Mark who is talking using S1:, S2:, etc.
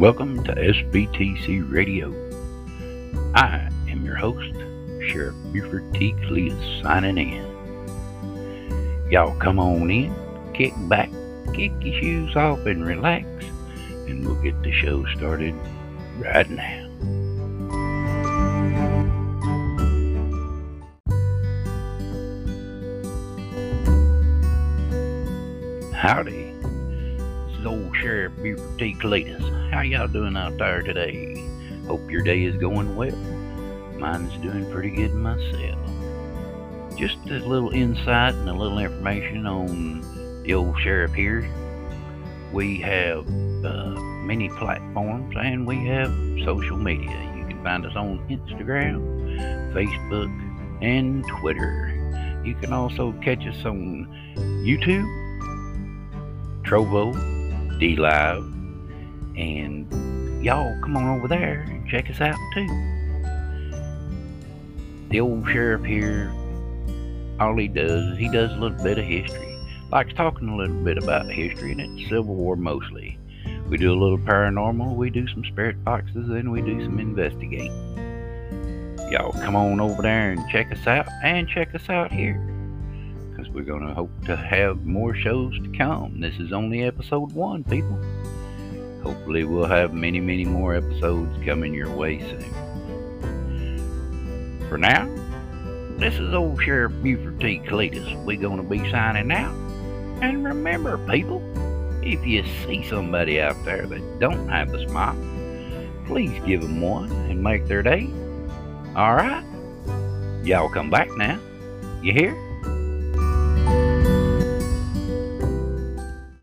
S1: Welcome to SBTC Radio. I am your host, Sheriff Buford T. Cletus, signing in. Y'all come on in, kick back, kick your shoes off, and relax, and we'll get the show started right now. Howdy. This is old Sheriff Buford T. Cletus. How y'all doing out there today? Hope your day is going well. Mine's doing pretty good myself. Just a little insight and a little information on the old sheriff here. We have uh, many platforms and we have social media. You can find us on Instagram, Facebook, and Twitter. You can also catch us on YouTube, Trovo, DLive, and y'all come on over there and check us out too. The old sheriff here, all he does is he does a little bit of history. Likes talking a little bit about history, and it's Civil War mostly. We do a little paranormal, we do some spirit boxes, and we do some investigating. Y'all come on over there and check us out, and check us out here because we're going to hope to have more shows to come. This is only episode one, people. Hopefully, we'll have many, many more episodes coming your way soon. For now, this is old Sheriff Buford T. Cletus. We're going to be signing out. And remember, people, if you see somebody out there that don't have a smile, please give them one and make their day. All right? Y'all come back now. You hear?